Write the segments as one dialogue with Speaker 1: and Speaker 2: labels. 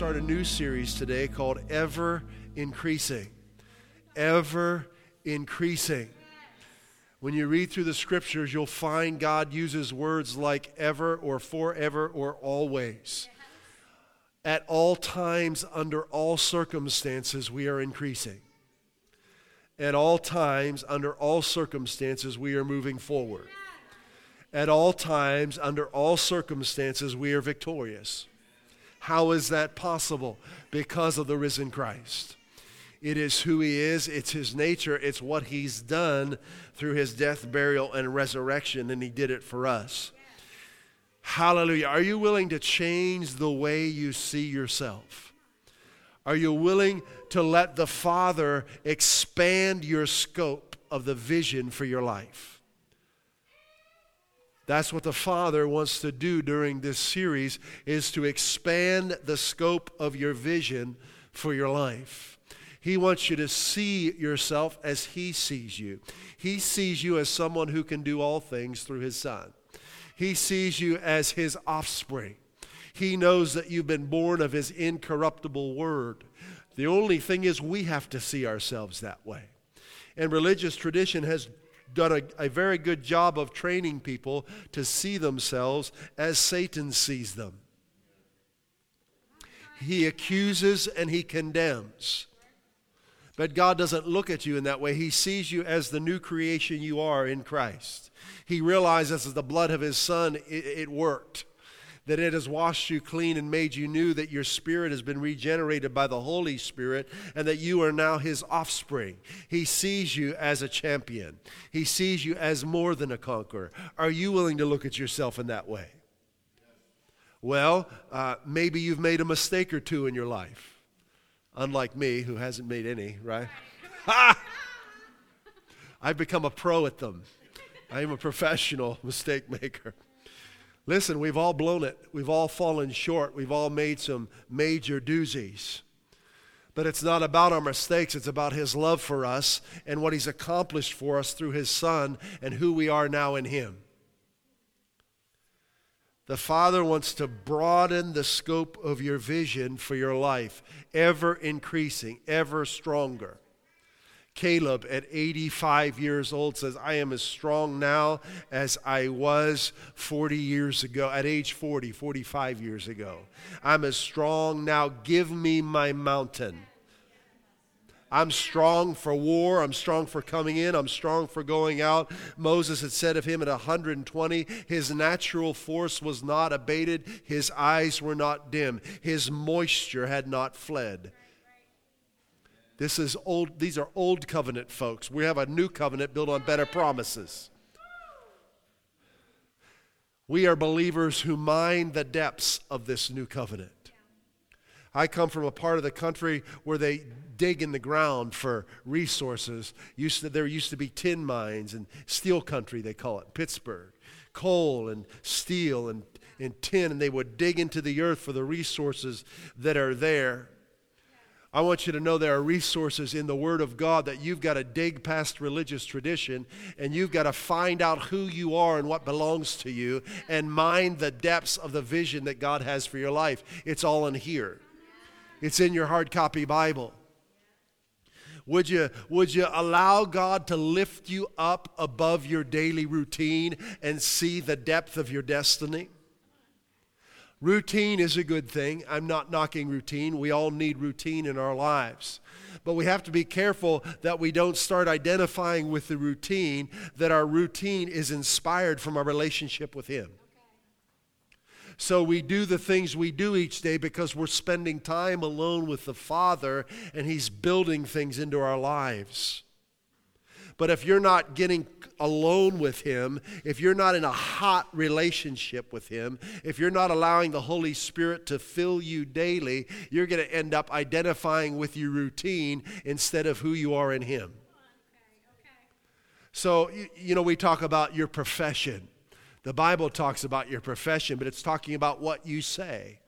Speaker 1: Start a new series today called Ever Increasing. Ever Increasing. When you read through the scriptures, you'll find God uses words like ever or forever or always. At all times, under all circumstances, we are increasing. At all times, under all circumstances, we are moving forward. At all times, under all circumstances, we are victorious. How is that possible? Because of the risen Christ. It is who he is, it's his nature, it's what he's done through his death, burial, and resurrection, and he did it for us. Hallelujah. Are you willing to change the way you see yourself? Are you willing to let the Father expand your scope of the vision for your life? That's what the Father wants to do during this series is to expand the scope of your vision for your life. He wants you to see yourself as He sees you. He sees you as someone who can do all things through His Son. He sees you as His offspring. He knows that you've been born of His incorruptible Word. The only thing is, we have to see ourselves that way. And religious tradition has done a, a, very good job of training people to see themselves as Satan sees them. He accuses and he condemns. But God doesn't look at you in that way. He sees you as the new creation you are in Christ. He realizes that the blood of His Son, it, it worked that it has washed you clean and made you new, that your spirit has been regenerated by the Holy Spirit, and that you are now his offspring. He sees you as a champion, he sees you as more than a conqueror. Are you willing to look at yourself in that way? Well, uh, maybe you've made a mistake or two in your life. Unlike me, who hasn't made any, right? I've become a pro at them. I am a professional mistake maker. Listen, we've all blown it. We've all fallen short. We've all made some major doozies. But it's not about our mistakes, it's about His love for us and what He's accomplished for us through His Son and who we are now in Him. The Father wants to broaden the scope of your vision for your life, ever increasing, ever stronger. Caleb, at 85 years old, says, I am as strong now as I was 40 years ago, at age 40, 45 years ago. I'm as strong now. Give me my mountain. I'm strong for war. I'm strong for coming in. I'm strong for going out. Moses had said of him at 120, his natural force was not abated. His eyes were not dim. His moisture had not fled. This is old, these are old covenant folks. We have a new covenant built on better promises. We are believers who mine the depths of this new covenant. I come from a part of the country where they dig in the ground for resources. Used to, there used to be tin mines and steel country, they call it, Pittsburgh. Coal and steel and, and tin, and they would dig into the earth for the resources that are there. I want you to know there are resources in the Word of God that you've got to dig past religious tradition and you've got to find out who you are and what belongs to you and mine the depths of the vision that God has for your life. It's all in here. It's in your hard copy Bible. Would you, would you allow God to lift you up above your daily routine and see the depth of your destiny? Routine is a good thing. I'm not knocking routine. We all need routine in our lives. But we have to be careful that we don't start identifying with the routine, that our routine is inspired from our relationship with Him. So we do the things we do each day because we're spending time alone with the Father and He's building things into our lives. But if you're not getting alone with Him, if you're not in a hot relationship with Him, if you're not allowing the Holy Spirit to fill you daily, you're going to end up identifying with your routine instead of who you are in Him. So, you know, we talk about your profession. The Bible talks about your profession, but it's talking about what you say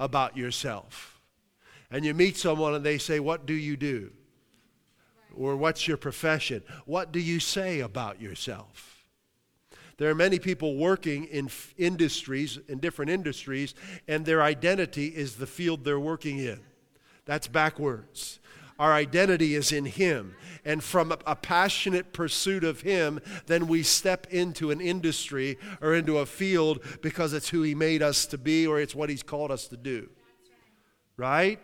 Speaker 1: about yourself. And you meet someone and they say, What do you do? Or what's your profession? What do you say about yourself? There are many people working in f- industries, in different industries, and their identity is the field they're working in. That's backwards. Our identity is in Him. And from a, a passionate pursuit of Him, then we step into an industry or into a field because it's who He made us to be or it's what He's called us to do. Right?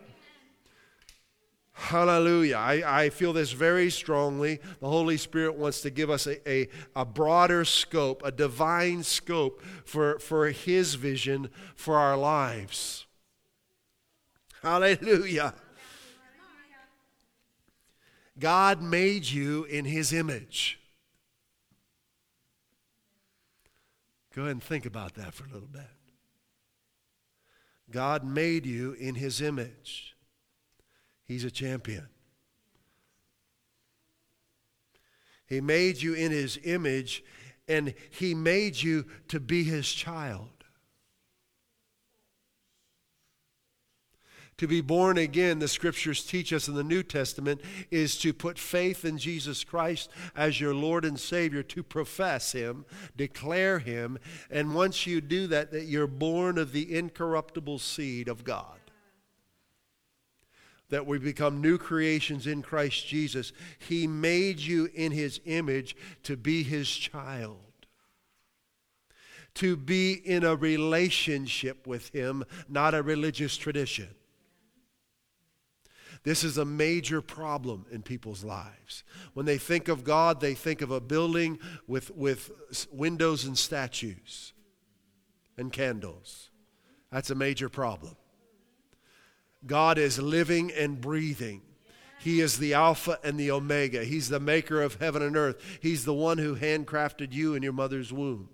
Speaker 1: Hallelujah. I, I feel this very strongly. The Holy Spirit wants to give us a, a, a, broader scope, a divine scope for, for His vision for our lives. Hallelujah. God made you in His image. Go ahead and think about that for a little bit. God made you in His image. He's a champion. He made you in His image, and He made you to be His child. To be born again, the scriptures teach us in the New Testament, is to put faith in Jesus Christ as your Lord and Savior, to profess Him, declare Him, and once you do that, that you're born of the incorruptible seed of God that we become new creations in Christ Jesus. He made you in His image to be His child, to be in a relationship with Him, not a religious tradition. This is a major problem in people's lives. When they think of God, they think of a building with, with windows and statues and candles. That's a major problem. God is living and breathing. He is the Alpha and the Omega. He's the maker of heaven and earth. He's the one who handcrafted you in your mother's womb.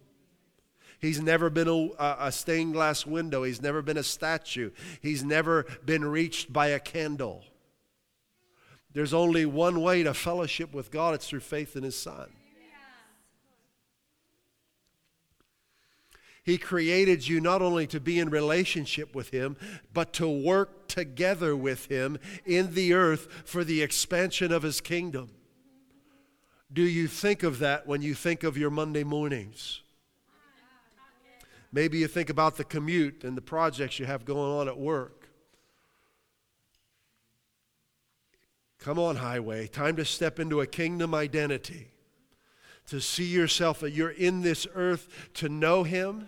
Speaker 1: He's never been a, a, stained glass window. He's never been a statue. He's never been reached by a candle. There's only one way to fellowship with God it's through faith in His Son. He created you not only to be in relationship with Him, but to work together with Him in the earth for the expansion of His kingdom. Do you think of that when you think of your Monday mornings? Maybe you think about the commute and the projects you have going on at work. Come on, highway. Time to step into a kingdom identity. To see yourself that you're in this earth to know Him,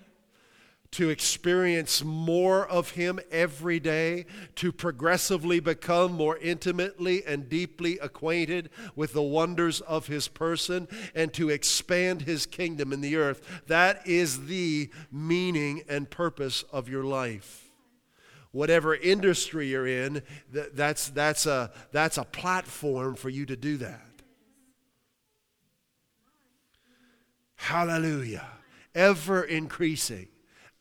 Speaker 1: to experience more of Him every day, to progressively become more intimately and deeply acquainted with the wonders of His person, and to expand His kingdom in the earth. That is the meaning and purpose of your life whatever industry you're in, that's, that's, a, that's a platform for you to do that. Hallelujah. Ever increasing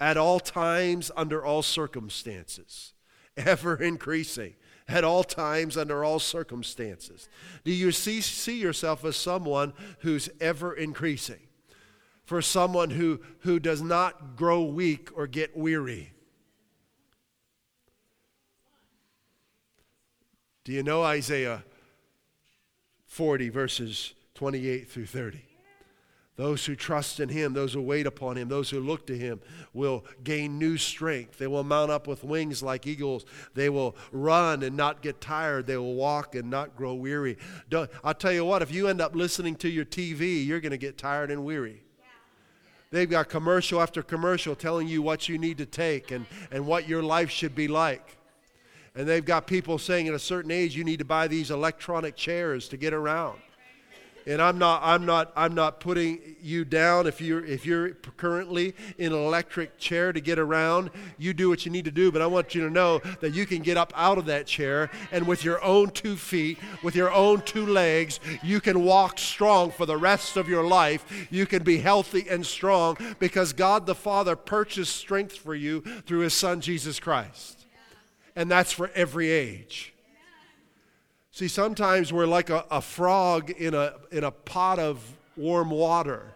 Speaker 1: at all times, under all circumstances. Ever increasing at all times, under all circumstances. Do you see, see yourself as someone who's ever increasing? For someone who, who does not grow weak or get weary? Do you know Isaiah 40, verses 28 through 30? Those who trust in him, those who wait upon him, those who look to him will gain new strength. They will mount up with wings like eagles. They will run and not get tired. They will walk and not grow weary. Don't, I'll tell you what, if you end up listening to your TV, you're going to get tired and weary. They've got commercial after commercial telling you what you need to take and, and what your life should be like. And they've got people saying at a certain age you need to buy these electronic chairs to get around. And I'm not, I'm not, I'm not putting you down. If you're, if you're currently in an electric chair to get around, you do what you need to do. But I want you to know that you can get up out of that chair and with your own two feet, with your own two legs, you can walk strong for the rest of your life. You can be healthy and strong because God the Father purchased strength for you through His Son Jesus Christ. And that's for every age. See, sometimes we're like a, a frog in a, in a pot of warm water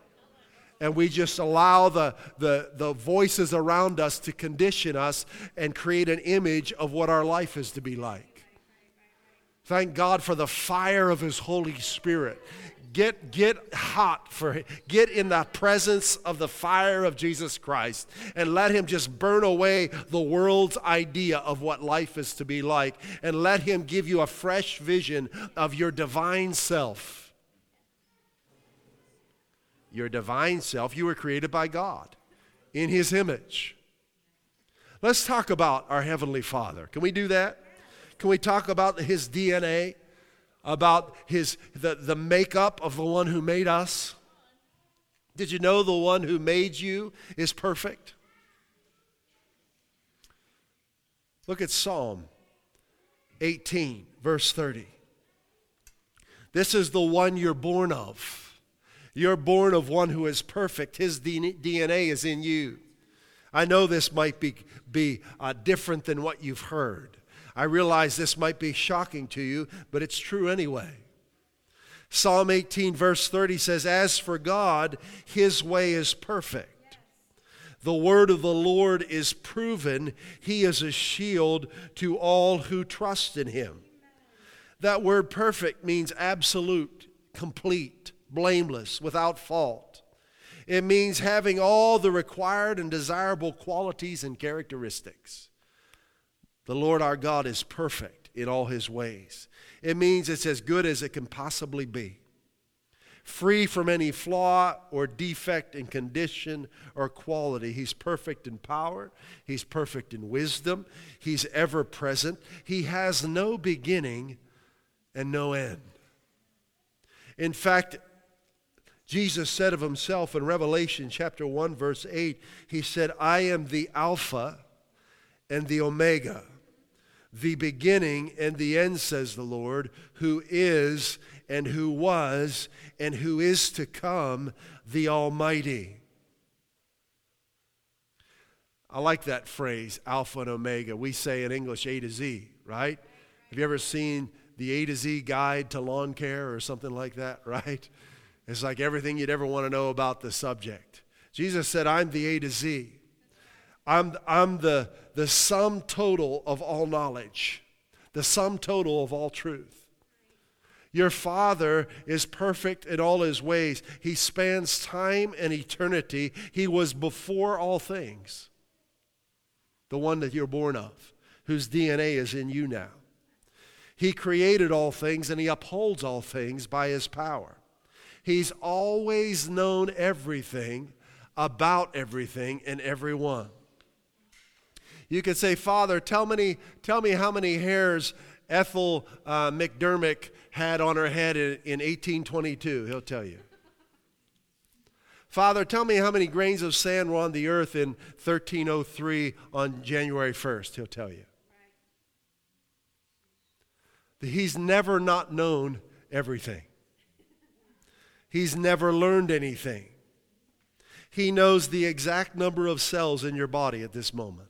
Speaker 1: and we just allow the, the, the voices around us to condition us and create an image of what our life is to be like. Thank God for the fire of His Holy Spirit Get, get hot for get in the presence of the fire of Jesus Christ and let him just burn away the world's idea of what life is to be like and let him give you a fresh vision of your divine self. Your divine self, you were created by God in his image. Let's talk about our Heavenly Father. Can we do that? Can we talk about his DNA? About his, the, the makeup of the one who made us? Did you know the one who made you is perfect? Look at Psalm 18, verse 30. This is the one you're born of. You're born of one who is perfect. His DNA is in you. I know this might be, be uh, different than what you've heard. I realize this might be shocking to you, but it's true anyway. Psalm 18, verse 30 says, As for God, his way is perfect. The word of the Lord is proven. He is a shield to all who trust in him. That word perfect means absolute, complete, blameless, without fault. It means having all the required and desirable qualities and characteristics. The Lord our God is perfect in all his ways. It means it's as good as it can possibly be. Free from any flaw or defect in condition or quality. He's perfect in power. He's perfect in wisdom. He's ever present. He has no beginning and no end. In fact, Jesus said of himself in Revelation chapter 1, verse 8, He said, I am the Alpha and the Omega the beginning and the end, says the Lord, who is and who was and who is to come, the Almighty. I like that phrase, Alpha and Omega. We say in English A to Z, right? Have you ever seen the A to Z guide to lawn care or something like that, right? It's like everything you'd ever want to know about the subject. Jesus said, I'm the A to Z. I'm, I'm the, the sum total of all knowledge, the sum total of all truth. Your Father is perfect in all his ways. He spans time and eternity. He was before all things, the one that you're born of, whose DNA is in you now. He created all things and he upholds all things by his power. He's always known everything about everything and everyone. You could say, Father, tell me, tell me how many hairs Ethel uh, McDermott had on her head in, in 1822. He'll tell you. Father, tell me how many grains of sand were on the earth in 1303 on January 1st. He'll tell you. He's never not known everything. He's never learned anything. He knows the exact number of cells in your body at this moment.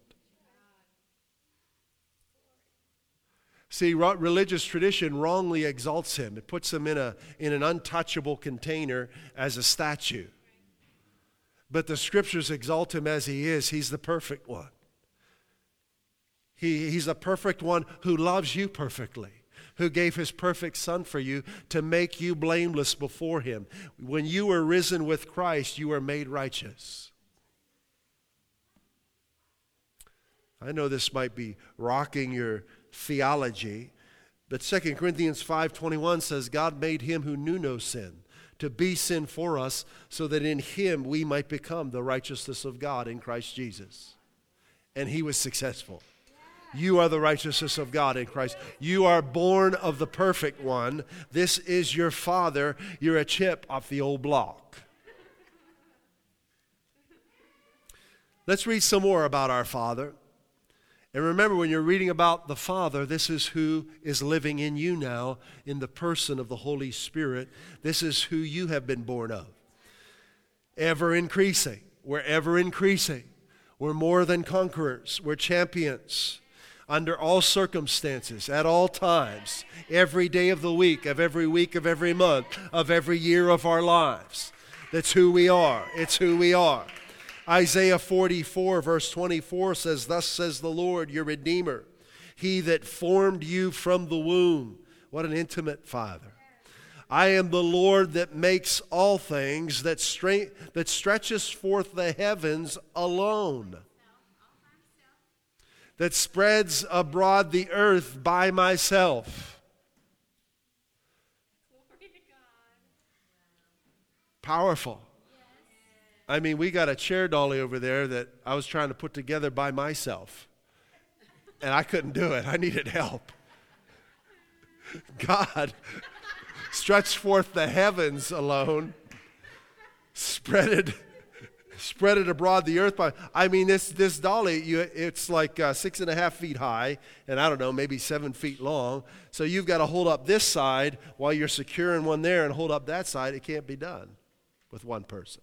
Speaker 1: See, religious tradition wrongly exalts him. It puts him in, a, in an untouchable container as a statue. But the scriptures exalt him as he is. He's the perfect one. He, he's the perfect one who loves you perfectly, who gave his perfect son for you to make you blameless before him. When you were risen with Christ, you were made righteous. I know this might be rocking your theology. But 2 Corinthians 5:21 says God made him who knew no sin to be sin for us so that in him we might become the righteousness of God in Christ Jesus. And he was successful. You are the righteousness of God in Christ. You are born of the perfect one. This is your father. You're a chip off the old block. Let's read some more about our Father. And remember, when you're reading about the Father, this is who is living in you now in the person of the Holy Spirit. This is who you have been born of. Ever increasing. We're ever increasing. We're more than conquerors. We're champions under all circumstances, at all times, every day of the week, of every week, of every month, of every year of our lives. That's who we are. It's who we are. Isaiah 44, verse 24 says, Thus says the Lord, your Redeemer, he that formed you from the womb. What an intimate Father. I am the Lord that makes all things, that, stre- that stretches forth the heavens alone, that spreads abroad the earth by myself. Powerful. I mean, we got a chair dolly over there that I was trying to put together by myself. And I couldn't do it. I needed help. God stretched forth the heavens alone, spread it, spread it abroad the earth. By, I mean, this, this dolly, you, it's like uh, six and a half feet high, and I don't know, maybe seven feet long. So you've got to hold up this side while you're securing one there and hold up that side. It can't be done with one person.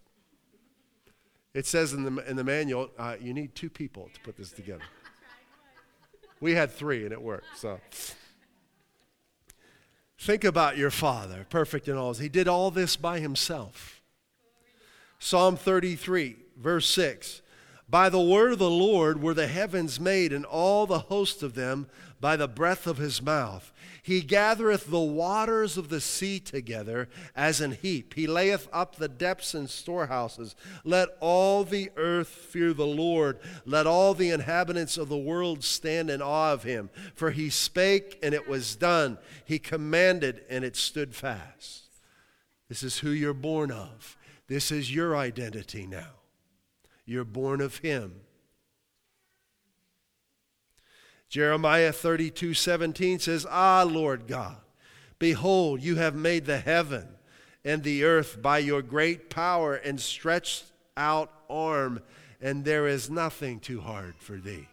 Speaker 1: It says in the, in the manual, uh, you need two people to put this together. We had three and it worked. So think about your father, perfect in all. He did all this by himself. Psalm 33, verse 6. By the word of the Lord were the heavens made, and all the host of them by the breath of his mouth. He gathereth the waters of the sea together as an heap. He layeth up the depths in storehouses. Let all the earth fear the Lord. Let all the inhabitants of the world stand in awe of him. For he spake, and it was done. He commanded, and it stood fast. This is who you're born of. This is your identity now. You're born of him. Jeremiah 32 17 says, Ah, Lord God, behold, you have made the heaven and the earth by your great power and stretched out arm, and there is nothing too hard for thee.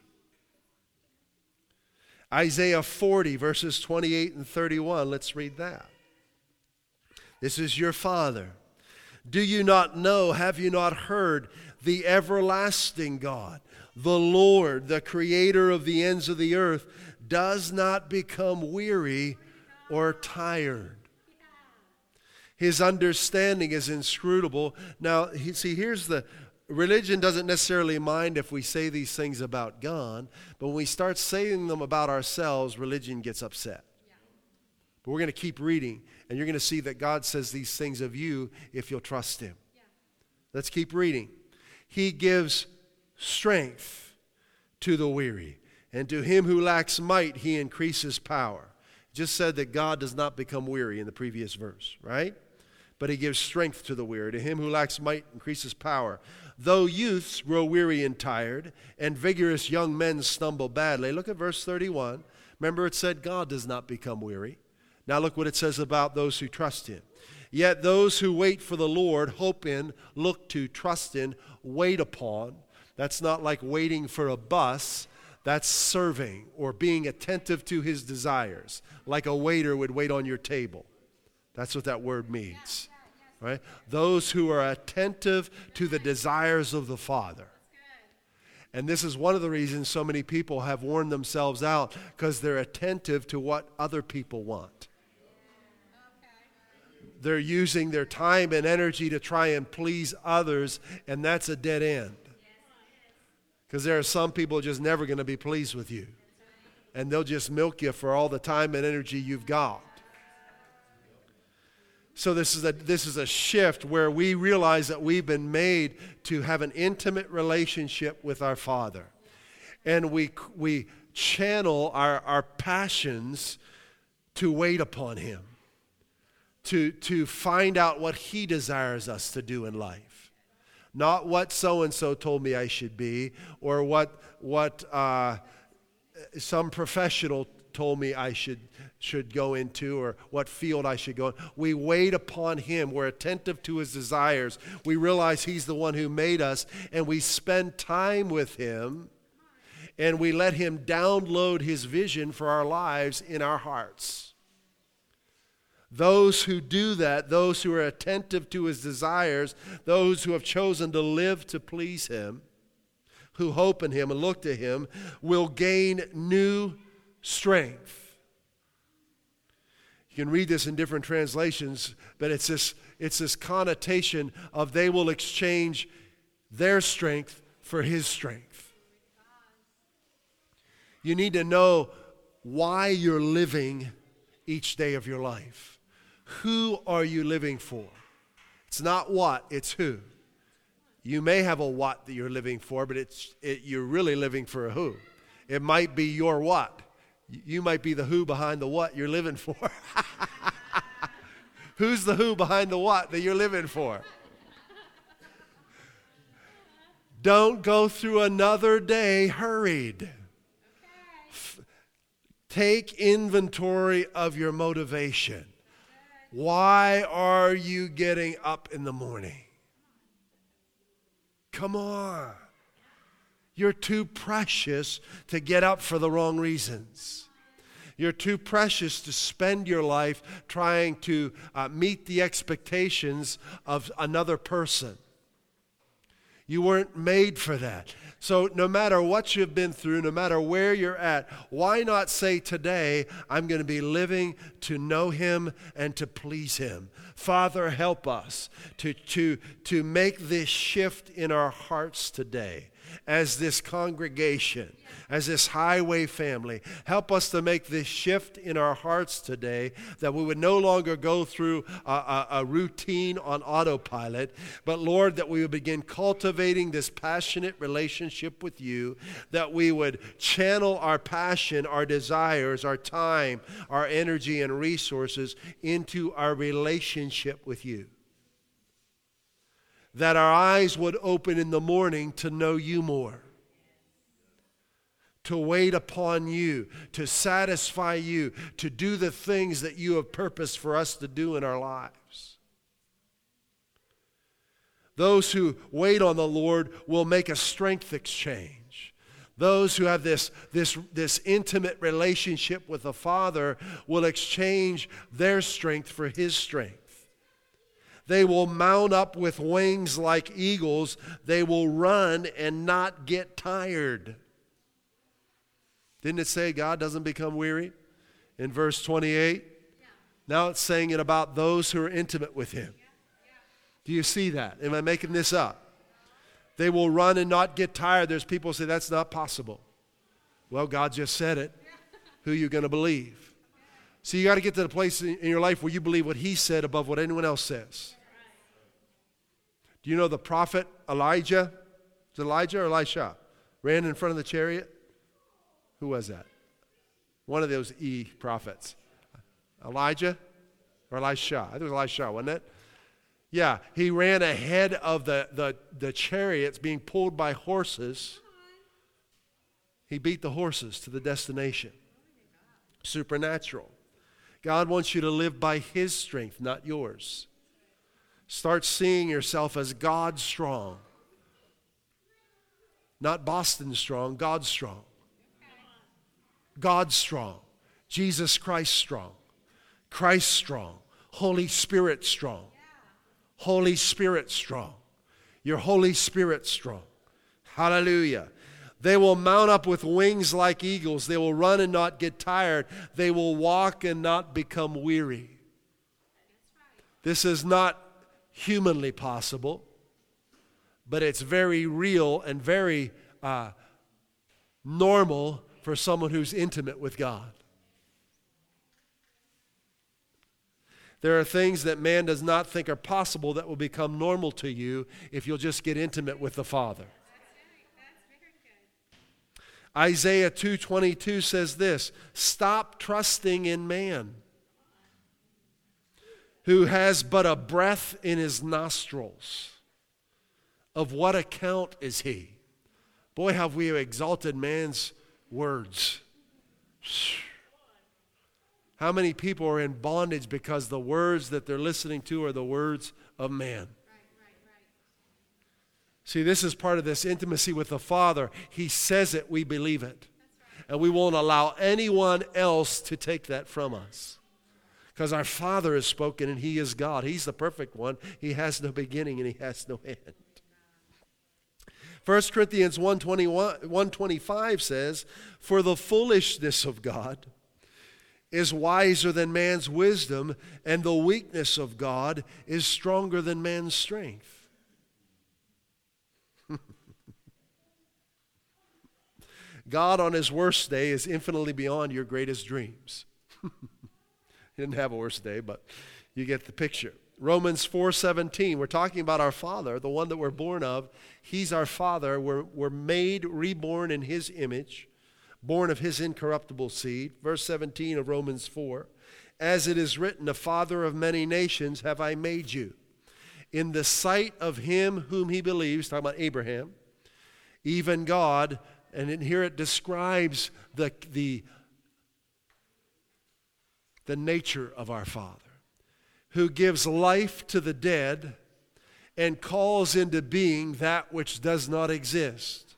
Speaker 1: Isaiah 40, verses 28 and 31. Let's read that. This is your Father. Do you not know? Have you not heard? The everlasting God the Lord, the creator of the ends of the earth, does not become weary or tired. His understanding is inscrutable. Now, see, here's the religion doesn't necessarily mind if we say these things about God, but when we start saying them about ourselves, religion gets upset. But we're going to keep reading, and you're going to see that God says these things of you if you'll trust Him. Let's keep reading. He gives strength to the weary, and to him who lacks might, he increases power. Just said that God does not become weary in the previous verse, right? But he gives strength to the weary. To him who lacks might, increases power. Though youths grow weary and tired, and vigorous young men stumble badly. Look at verse 31. Remember, it said God does not become weary. Now, look what it says about those who trust him. Yet those who wait for the Lord hope in, look to, trust in, wait upon that's not like waiting for a bus. That's serving or being attentive to his desires, like a waiter would wait on your table. That's what that word means. Right? Those who are attentive to the desires of the Father. And this is one of the reasons so many people have worn themselves out because they're attentive to what other people want. They're using their time and energy to try and please others, and that's a dead end. Because there are some people just never going to be pleased with you. And they'll just milk you for all the time and energy you've got. So this is a this is a shift where we realize that we've been made to have an intimate relationship with our Father. And we we channel our, our passions to wait upon him. To to find out what he desires us to do in life not what so and so told me I should be, or what, what uh, some professional told me I should, should go into or what field I should go in. We wait upon Him. We're attentive to His desires. We realize He's the one who made us, and we spend time with Him, and we let Him download His vision for our lives in our hearts. Those who do that, those who are attentive to His desires, those who have chosen to live to please Him, who hope in Him and look to Him, will gain new strength. You can read this in different translations, but it's this, it's this connotation of they will exchange their strength for his strength. You need to know why you're living each day of your life. Who are you living for? It's not what, it's who. You may have a what that you're living for, but it's, it, you're really living for a who. It might be your what. You might be the who behind the what you're living for. Who's the who behind the what that you're living for? Don't go through another day hurried. Take inventory of your motivation. Why are you getting up in the morning? Come on. You're too precious to get up for the wrong reasons. You're too precious to spend your life trying to uh, meet the expectations of another person. You weren't made for that. So, no matter what you've been through, no matter where you're at, why not say today, I'm going to be living to know Him and to please Him? Father, help us to, to, to make this shift in our hearts today as this congregation, as this highway family. Help us to make this shift in our hearts today that we would no longer go through a, a, a, routine on autopilot, but Lord, that we would begin cultivating this passionate relationship with you, that we would channel our passion, our desires, our time, our energy, and resources into our relationship with you that our eyes would open in the morning to know you more, to wait upon you, to satisfy you, to do the things that you have purposed for us to do in our lives. Those who wait on the Lord will make a strength exchange. Those who have this, this, this intimate relationship with the Father will exchange their strength for His strength. They will mount up with wings like eagles. They will run and not get tired. Didn't it say God doesn't become weary in verse 28? Yeah. Now it's saying it about those who are intimate with Him. Yeah. Yeah. Do you see that? Am I making this up? They will run and not get tired. There's people say that's not possible. Well, God just said it. Who are you going to believe? So you got to get to the place in your life where you believe what He said above what anyone else says. Do you know the prophet Elijah? Is Elijah or Elisha? Ran in front of the chariot? Who was that? One of those E prophets. Elijah or Elisha? I think it was Elisha, wasn't it? Yeah, he ran ahead of the, the, the chariots being pulled by horses. He beat the horses to the destination. Supernatural. God wants you to live by His strength, not yours. Start seeing yourself as God strong. Not Boston strong, God strong. God strong. Jesus Christ strong. Christ strong. Holy Spirit strong. Holy Spirit strong. Your Holy Spirit strong. Hallelujah. They will mount up with wings like eagles. They will run and not get tired. They will walk and not become weary. This is not humanly possible, but it's very real and very uh, normal for someone who's intimate with God. There are things that man does not think are possible that will become normal to you if you'll just get intimate with the Father. Isaiah 2:22 says this, stop trusting in man who has but a breath in his nostrils. Of what account is he? Boy, have we exalted man's words. How many people are in bondage because the words that they're listening to are the words of man? See, this is part of this intimacy with the Father. He says it, we believe it. And we won't allow anyone else to take that from us. Because our Father has spoken and He is God. He's the perfect one. He has no beginning and He has no end. 1 Corinthians 125 says, For the foolishness of God is wiser than man's wisdom, and the weakness of God is stronger than man's strength. God on his worst day is infinitely beyond your greatest dreams. he didn't have a worse day, but you get the picture. Romans 4:17, we're talking about our Father, the one that we're born of. He's our Father. We're, we're made reborn in his image, born of his incorruptible seed. Verse 17 of Romans 4. As it is written, a father of many nations have I made you. In the sight of him whom he believes, talking about Abraham, even God and in here it describes the, the, the nature of our Father, who gives life to the dead and calls into being that which does not exist.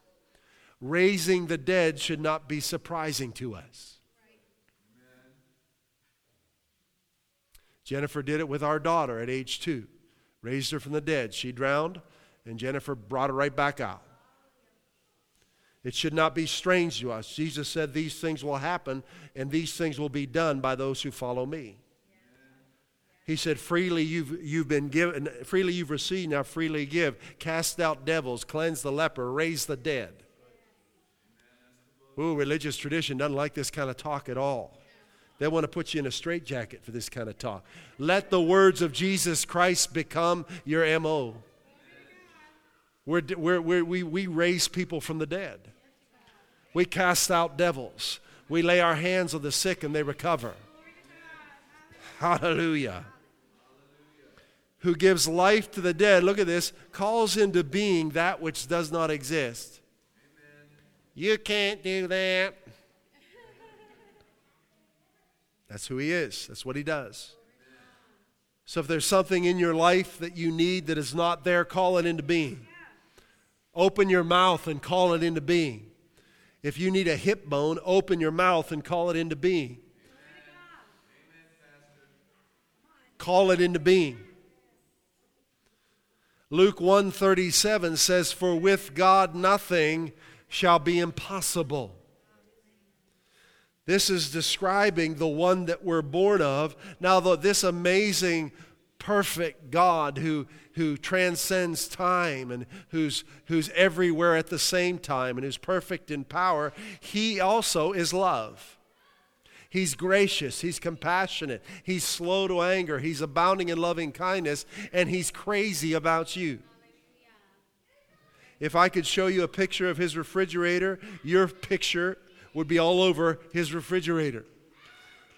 Speaker 1: Raising the dead should not be surprising to us. Jennifer did it with our daughter at age two. Raised her from the dead. She drowned, and Jennifer brought her right back out. It should not be strange to us. Jesus said, These things will happen, and these things will be done by those who follow me. He said, Freely you've, you've been given, freely you've received, now freely give. Cast out devils, cleanse the leper, raise the dead. Ooh, religious tradition doesn't like this kind of talk at all. They want to put you in a straitjacket for this kind of talk. Let the words of Jesus Christ become your MO. We're, we're, we're, we we raise people from the dead. We cast out devils. We lay our hands on the sick and they recover. Hallelujah. Who gives life to the dead, look at this, calls into being that which does not exist. You can't do that. That's who he is. That's what he does. So if there's something in your life that you need that is not there, call it into being. Open your mouth and call it into being. If you need a hip bone, open your mouth and call it into being. Call it into being. Luke 137 says for with God nothing shall be impossible. This is describing the one that we're born of. Now, this amazing perfect God who, who transcends time and who's, who's everywhere at the same time and who's perfect in power, he also is love. He's gracious, he's compassionate, he's slow to anger, he's abounding in loving kindness, and he's crazy about you. If I could show you a picture of his refrigerator, your picture would be all over his refrigerator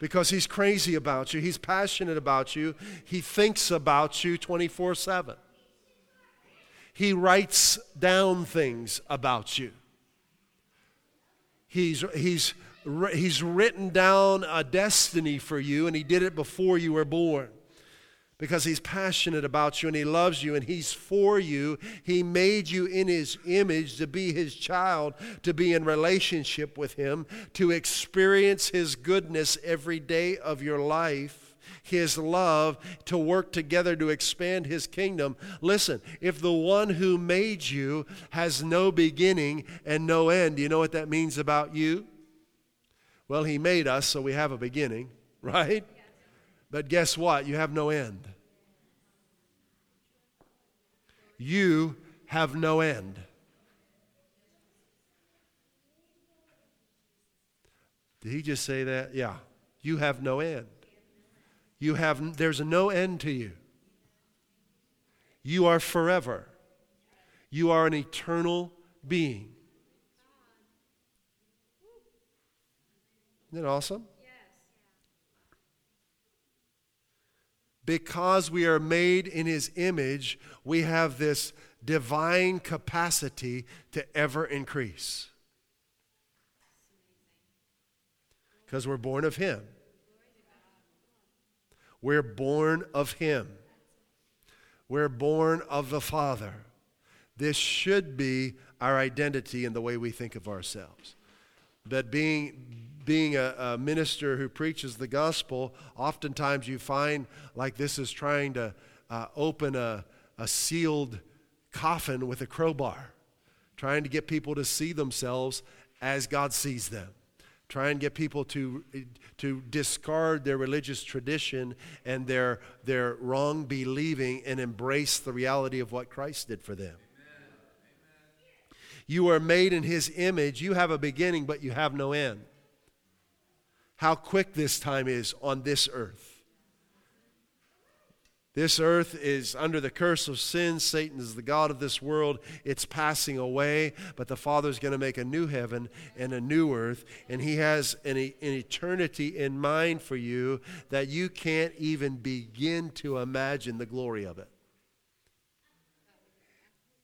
Speaker 1: because he's crazy about you, he's passionate about you, he thinks about you 24 7. He writes down things about you. He's, he's, he's written down a destiny for you, and he did it before you were born because he's passionate about you and he loves you and he's for you. He made you in his image to be his child, to be in relationship with him, to experience his goodness every day of your life. His love to work together to expand His kingdom. Listen, if the one who made you has no beginning and no end, you know what that means about you? Well, He made us, so we have a beginning, right? But guess what? You have no end. You have no end. Did he just say that? Yeah. You have no end. You have there's no end to you. You are forever. You are an eternal being. Isn't that awesome? Because we are made in his image, we have this divine capacity to ever increase. Because we're born of Him. We're born of Him. We're born of the Father. This should be our identity in the way we think of ourselves. But being, being a, a, minister who preaches the gospel, oftentimes you find like this is trying to uh, open a, a sealed coffin with a crowbar, trying to get people to see themselves as God sees them. Try and get people to, to discard their religious tradition and their, their wrong believing and embrace the reality of what Christ did for them. You are made in his image. You have a beginning, but you have no end. How quick this time is on this earth. This earth is under the curse of sin. Satan is the God of this world. It's passing away, but the Father's going to make a new heaven and a new earth. And He has an, an eternity in mind for you that you can't even begin to imagine the glory of it.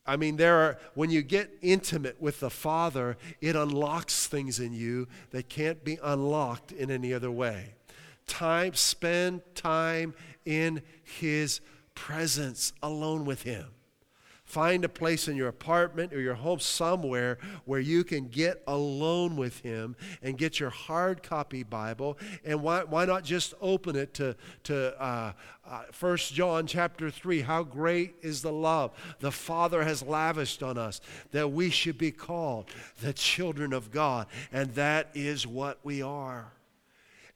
Speaker 1: I mean, there are, when you get intimate with the Father, it unlocks things in you that can't be unlocked in any other way. Time, spend time in His presence, alone with Him. Find a place in your apartment or your home somewhere where you can get alone with Him and get your hard copy Bible. And why, why not just open it to, to uh, uh, 1 John chapter 3? How great is the love the Father has lavished on us that we should be called the children of God. And that is what we are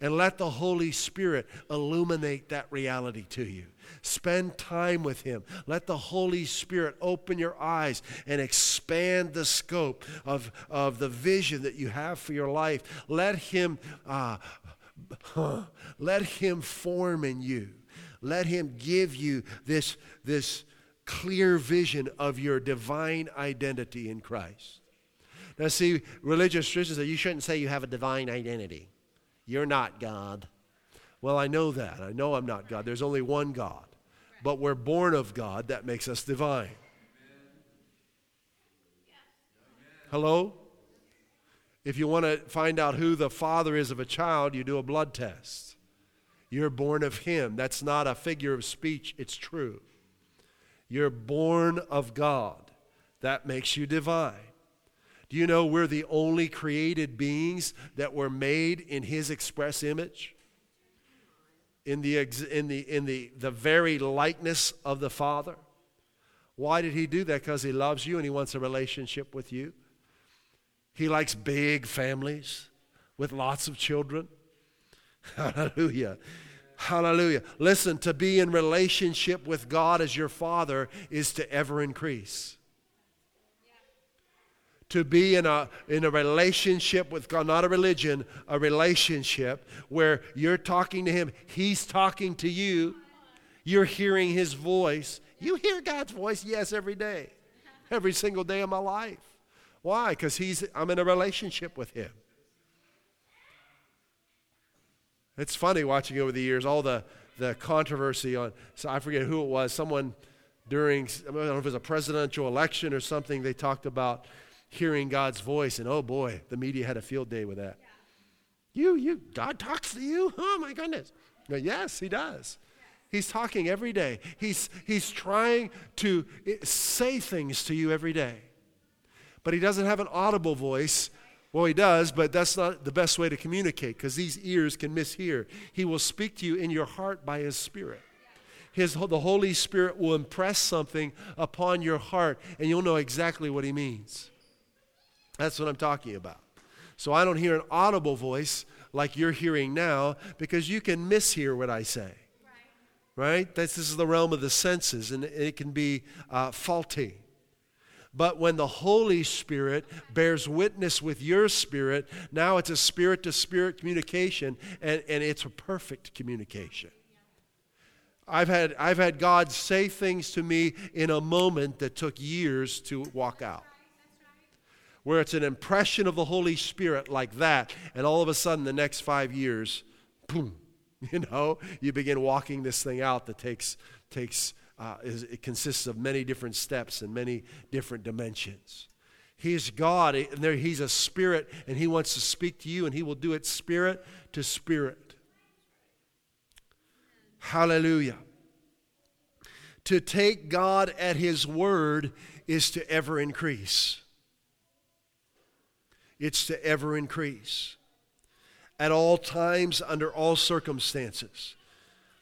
Speaker 1: and let the Holy Spirit illuminate that reality to you. Spend time with Him. Let the Holy Spirit open your eyes and expand the scope of, of the vision that you have for your life. Let Him, uh, let Him form in you. Let Him give you this, this clear vision of your divine identity in Christ. Now, see, religious traditions say you shouldn't say you have a divine identity. You're not God. Well, I know that. I know I'm not God. There's only one God. But we're born of God. That makes us divine. Hello? If you want to find out who the father is of a child, you do a blood test. You're born of him. That's not a figure of speech, it's true. You're born of God. That makes you divine. Do you know we're the only created beings that were made in His express image? In the, in the, in the, the very likeness of the Father? Why did He do that? Because He loves you and He wants a relationship with you. He likes big families with lots of children. Hallelujah. Hallelujah. Listen, to be in relationship with God as your Father is to ever increase to be in a, in a relationship with God, not a religion, a relationship where you're talking to Him, He's talking to you, you're hearing His voice. You hear God's voice, yes, every day, every single day of my life. Why? Because He's I'm in a relationship with Him. It's funny watching over the years all the, the controversy on, so I forget who it was, someone during, I don't know if it was a presidential election or something, they talked about hearing God's voice. And oh boy, the media had a field day with that. Yeah. You, you, God talks to you? Oh my goodness. But yes, He does. He's talking every day. He's, he's trying to eh, say things to you every day. But He doesn't have an audible voice. Well, He does, but that's not the best way to communicate because these ears can mishear. He will speak to you in your heart by His Spirit. His, the Holy Spirit will impress something upon your heart, and you'll know exactly what He means. That's what I'm talking about. So I don't hear an audible voice like you're hearing now because you can mishear what I say. Right? right? This is the realm of the senses and it can be uh, faulty. But when the Holy Spirit bears witness with your spirit, now it's a spirit to spirit communication and, and it's a perfect communication. I've had, I've had God say things to me in a moment that took years to walk out where it's an impression of the Holy Spirit like that, and all of a sudden, the next five years, boom, you know, you begin walking this thing out that takes, takes uh, is, it consists of many different steps and many different dimensions. He's God, and there, He's a spirit, and He wants to speak to you, and He will do it spirit to spirit. Hallelujah. To take God at His word is to ever increase. It's to ever increase. At all times, under all circumstances.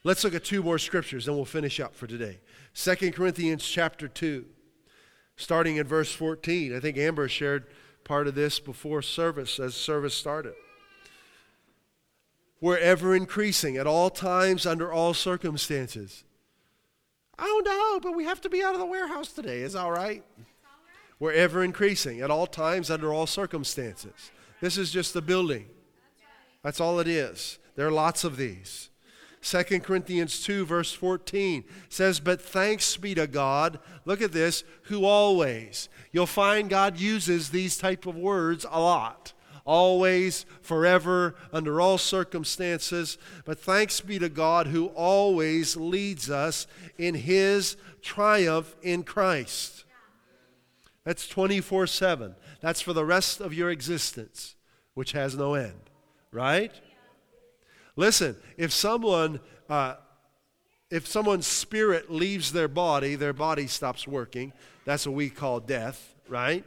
Speaker 1: Let's look at two more scriptures, and we'll finish up for today. 2 Corinthians chapter 2 starting in verse 14. I think Amber shared part of this before service, as service started. We're ever increasing at all times, under all circumstances. I don't know, but we have to be out of the warehouse today. Is all right? We're ever increasing at all times, under all circumstances. This is just the building. That's all it is. There are lots of these. 2 Corinthians 2, verse 14 says, But thanks be to God, look at this, who always. You'll find God uses these type of words a lot. Always, forever, under all circumstances. But thanks be to God who always leads us in his triumph in Christ. That's 24 7. That's for the rest of your existence, which has no end, right? Listen, if someone, uh, if someone's spirit leaves their body, their body stops working. That's what we call death, right?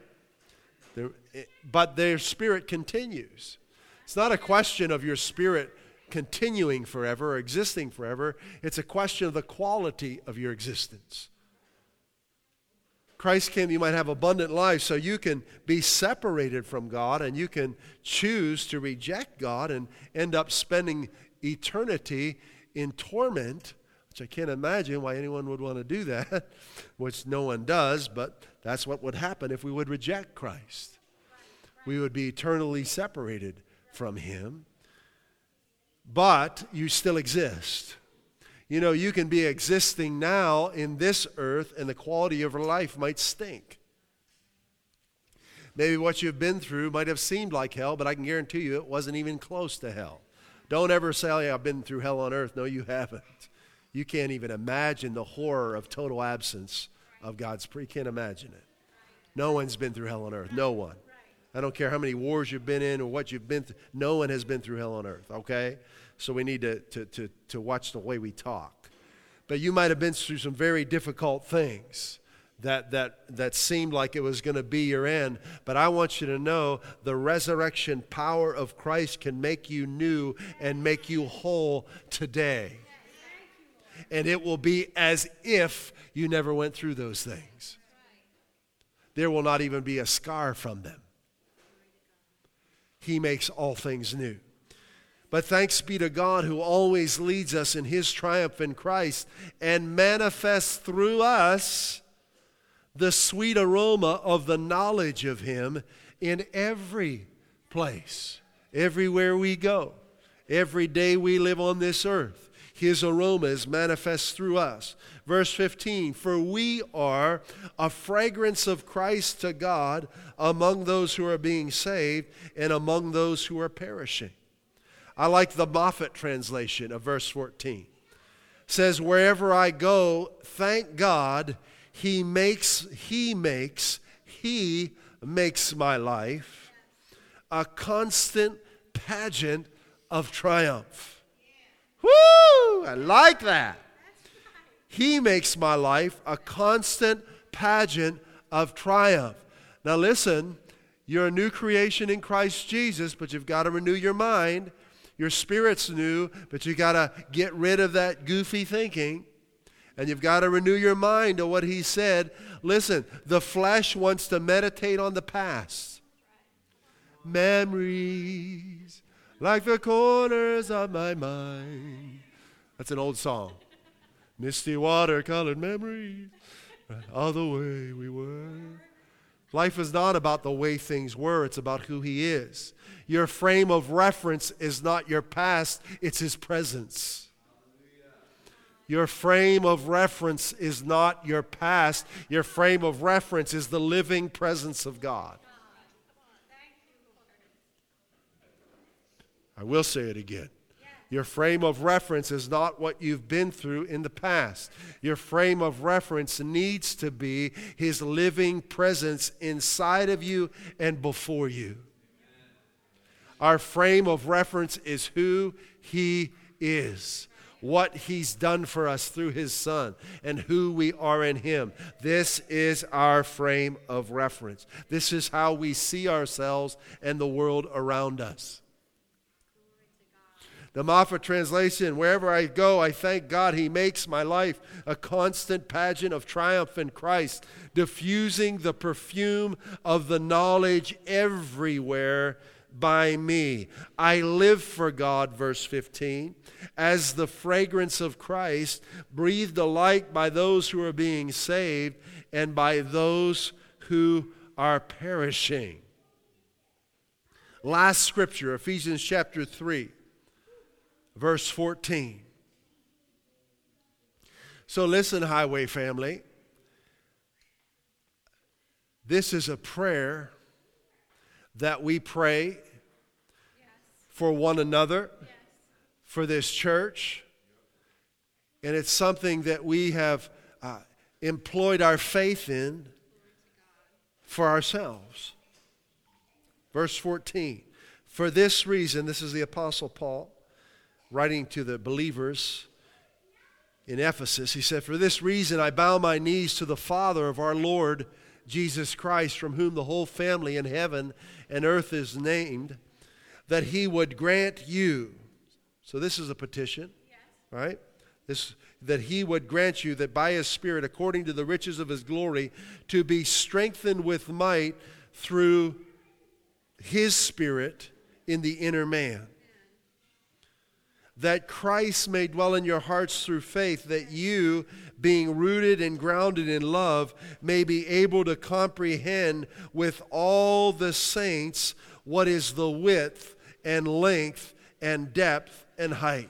Speaker 1: but their spirit continues. It's not a question of your spirit continuing forever or existing forever. It's a question of the quality of your existence. Christ came, you might have abundant life, so you can be separated from God and you can choose to reject God and end up spending eternity in torment, which I can't imagine why anyone would want to do that, which no one does, but that's what would happen if we would reject Christ. We would be eternally separated from Him, but you still exist. You know, you can be existing now in this earth, and the quality of your life might stink. Maybe what you've been through might have seemed like hell, but I can guarantee you it wasn't even close to hell. Don't ever say, oh, I've been through hell on earth. No, you haven't. You can't even imagine the horror of total absence of God's. You can't imagine it. No one's been through hell on earth. No one. I don't care how many wars you've been in or what you've been through. No one has been through hell on earth, okay? So we need to, to, to, to watch the way we talk. But you might have been through some very difficult things that, that, that seemed like it was going to be your end. But I want you to know the resurrection power of Christ can make you new and make you whole today. And it will be as if you never went through those things. There will not even be a scar from them. He makes all things new. But thanks be to God who always leads us in his triumph in Christ and manifests through us the sweet aroma of the knowledge of him in every place, everywhere we go, every day we live on this earth. His aroma is manifest through us. Verse 15 For we are a fragrance of Christ to God among those who are being saved and among those who are perishing. I like the Moffatt translation of verse 14. It says, Wherever I go, thank God, He makes, He makes, He makes my life a constant pageant of triumph. Woo! I like that. He makes my life a constant pageant of triumph. Now, listen, you're a new creation in Christ Jesus, but you've got to renew your mind your spirit's new, but you got to get rid of that goofy thinking. And you've got to renew your mind to what he said. Listen, the flesh wants to meditate on the past. Memories like the corners of my mind. That's an old song. Misty watercolored memories all the way we were. Life is not about the way things were, it's about who He is. Your frame of reference is not your past, it's His presence. Your frame of reference is not your past. Your frame of reference is the living presence of God. I will say it again. Your frame of reference is not what you've been through in the past. Your frame of reference needs to be His living presence inside of you and before you. Our frame of reference is who He is, what He's done for us through His Son, and who we are in Him. This is our frame of reference. This is how we see ourselves and the world around us. The Moffatt translation Wherever I go, I thank God He makes my life a constant pageant of triumph in Christ, diffusing the perfume of the knowledge everywhere by me. I live for God, verse 15, as the fragrance of Christ, breathed alike by those who are being saved and by those who are perishing. Last scripture, Ephesians chapter 3 verse 14. So, listen, Highway family. This is a prayer that we pray yes. for one another, yes. for this church. And it's something that we have uh, employed our faith in for ourselves. Verse 14. For this reason, this is the Apostle Paul writing to the believers in Ephesus, he said, For this reason I bow my knees to the Father of our Lord Jesus Christ, from whom the whole family in heaven and earth is named, that he would grant you. So this is a petition, right? This, that he would grant you that by his Spirit, according to the riches of his glory, to be strengthened with might through his Spirit in the inner man that Christ may dwell in your hearts through faith, that you, being rooted and grounded in love, may be able to comprehend with all the saints what is the width and length and depth and height.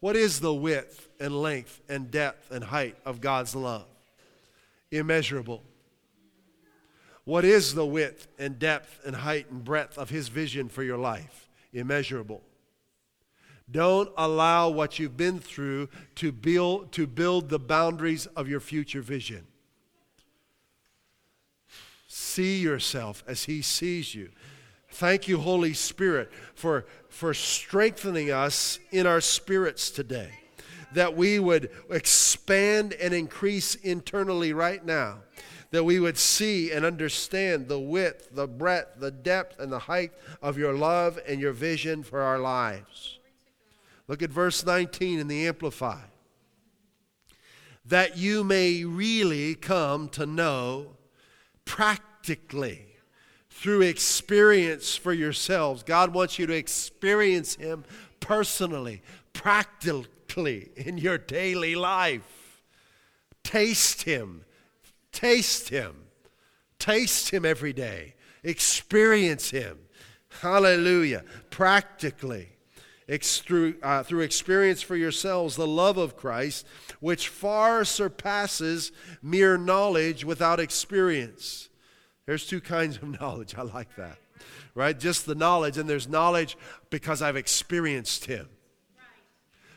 Speaker 1: What is the width and length and depth and height of God's love? Immeasurable. What is the width and depth and height and breadth of His vision for your life? Immeasurable. Don't allow what you've been through to build, to build the boundaries of your future vision. See yourself as He sees you. Thank you, Holy Spirit, for, for strengthening us in our spirits today. That we would expand and increase internally right now. That we would see and understand the width, the breadth, the depth, and the height of your love and your vision for our lives. Look at verse 19 in the Amplify. That you may really come to know practically through experience for yourselves. God wants you to experience Him personally, practically in your daily life. Taste Him. Taste Him. Taste Him every day. Experience Him. Hallelujah. Practically ex- through, uh, through experience for yourselves the love of Christ, which far surpasses mere knowledge without experience. There's two kinds of knowledge. I like that. Right? Just the knowledge, and there's knowledge because I've experienced Him.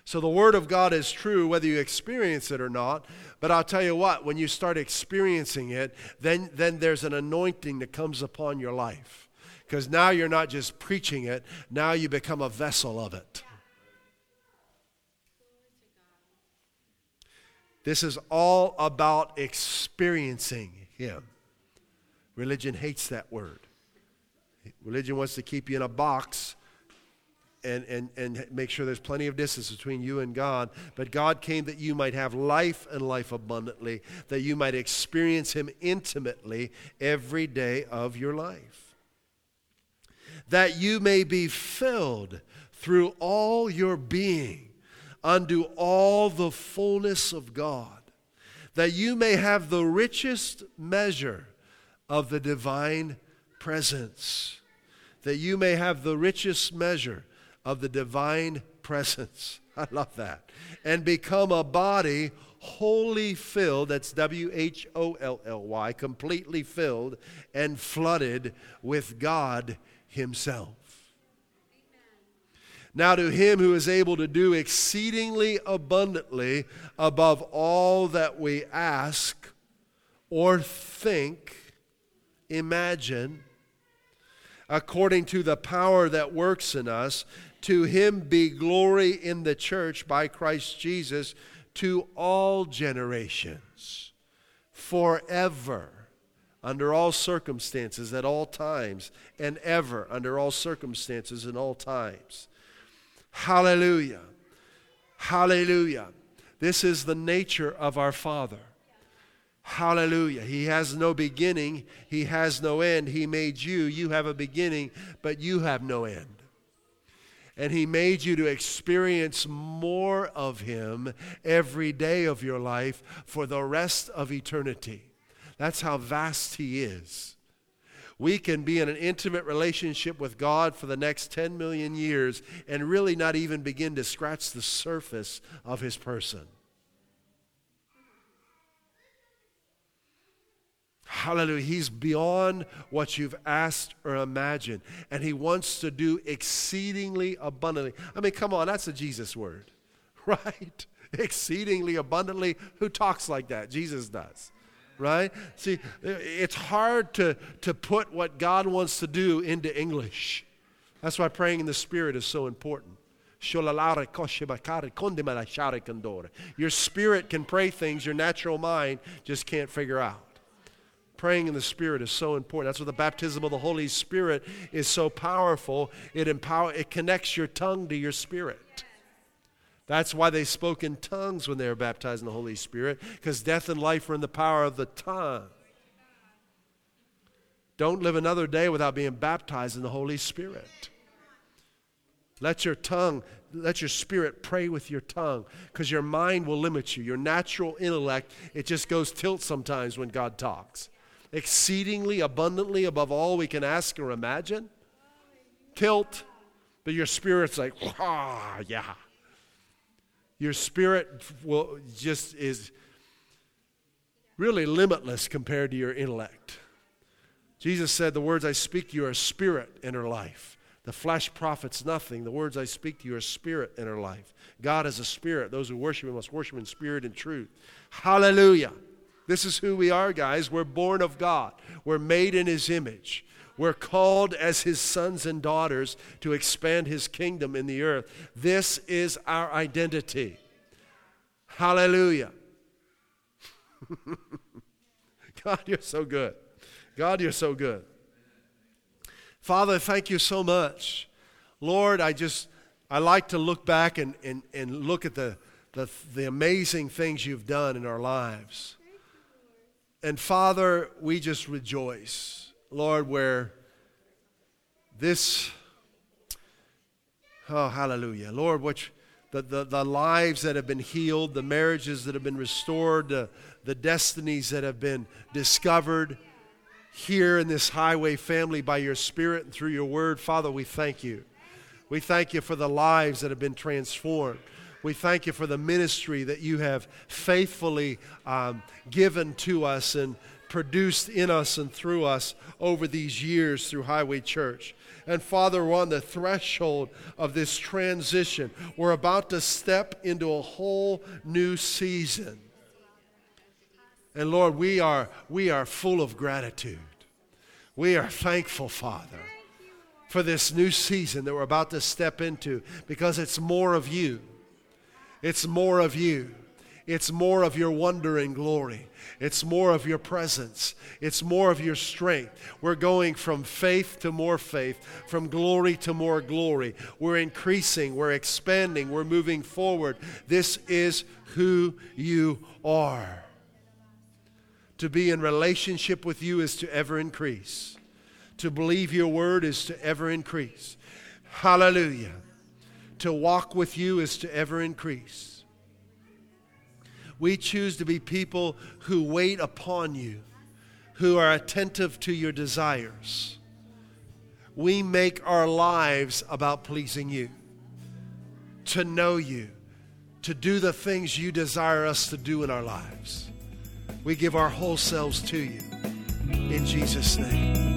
Speaker 1: So the Word of God is true whether you experience it or not. But I'll tell you what, when you start experiencing it, then, then there's an anointing that comes upon your life because now you're not just preaching it, now you become a vessel of it. This is all about experiencing Him. Religion hates that word. Religion wants to keep you in a box and, and, and make sure there's plenty of distance between you and God. But God came that you might have life and life abundantly, that you might experience Him intimately every day of your life that you may be filled through all your being unto all the fullness of God, that you may have the richest measure of the divine presence, that you may have the richest measure of the divine presence. I love that. And become a body wholly filled, that's W H O L L Y, completely filled and flooded with God Himself. Now, to him who is able to do exceedingly abundantly above all that we ask or think, imagine, according to the power that works in us, to him be glory in the church by Christ Jesus to all generations, forever, under all circumstances, at all times, and ever, under all circumstances, in all times. Hallelujah. Hallelujah. This is the nature of our Father. Hallelujah. He has no beginning, He has no end. He made you. You have a beginning, but you have no end. And He made you to experience more of Him every day of your life for the rest of eternity. That's how vast He is. We can be in an intimate relationship with God for the next 10 million years and really not even begin to scratch the surface of His person. Hallelujah. He's beyond what you've asked or imagined. And He wants to do exceedingly abundantly. I mean, come on, that's a Jesus word, right? Exceedingly abundantly. Who talks like that? Jesus does, right? See, it's hard to, to put what God wants to do into English. That's why praying in the Spirit is so important. Your spirit can pray things your natural mind just can't figure out praying in the Spirit is so important. That's what the baptism of the Holy Spirit is so powerful. It empower it connects your tongue to your spirit. That's why they spoke in tongues when they were baptized in the Holy Spirit, because death and life are in the power of the tongue. Don't live another day without being baptized in the Holy Spirit. Let your tongue, let your spirit pray with your tongue because your mind will limit you. Your natural intellect, it just goes tilt sometimes when God talks exceedingly abundantly above all we can ask or imagine? Tilt, but your spirit's like, ah, yeah. Your spirit will just is really limitless compared to your intellect. Jesus said, The words I speak to you are spirit in her life. The flesh profits nothing. The words I speak to you are spirit in her life. God is a spirit. Those who worship him must worship in spirit and truth. Hallelujah. This is who we are, guys. We're born of God, we're made in His image. We're called as His sons and daughters to expand His kingdom in the earth. This is our identity. Hallelujah. God, you're so good. God, you're so good. Father, thank you so much. Lord, I just, I like to look back and, and, and look at the, the, the amazing things you've done in our lives. And Father, we just rejoice, Lord, where this, oh, hallelujah. Lord, which the, the, the lives that have been healed, the marriages that have been restored, the, the destinies that have been discovered here in this highway family by your Spirit and through your word, Father, we thank you. We thank you for the lives that have been transformed. We thank you for the ministry that you have faithfully um, given to us and produced in us and through us over these years through Highway Church. And Father, we're on the threshold of this transition. We're about to step into a whole new season. And Lord, we are, we are full of gratitude. We are thankful, Father, for this new season that we're about to step into because it's more of you. It's more of you. It's more of your wonder and glory. It's more of your presence. It's more of your strength. We're going from faith to more faith, from glory to more glory. We're increasing, we're expanding, we're moving forward. This is who you are. To be in relationship with you is to ever increase. To believe your word is to ever increase. Hallelujah to walk with you is to ever increase. We choose to be people who wait upon you, who are attentive to your desires. We make our lives about pleasing you, to know you, to do the things you desire us to do in our lives. We give our whole selves to you. In Jesus' name.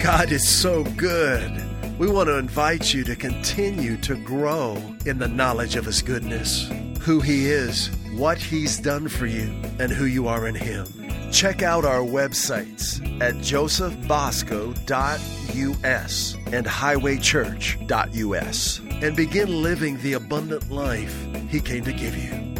Speaker 1: God is so good. We want to invite you to continue to grow in the knowledge of His goodness, who He is, what He's done for you, and who you are in Him. Check out our websites at josephbosco.us and highwaychurch.us and begin living the abundant life He came to give you.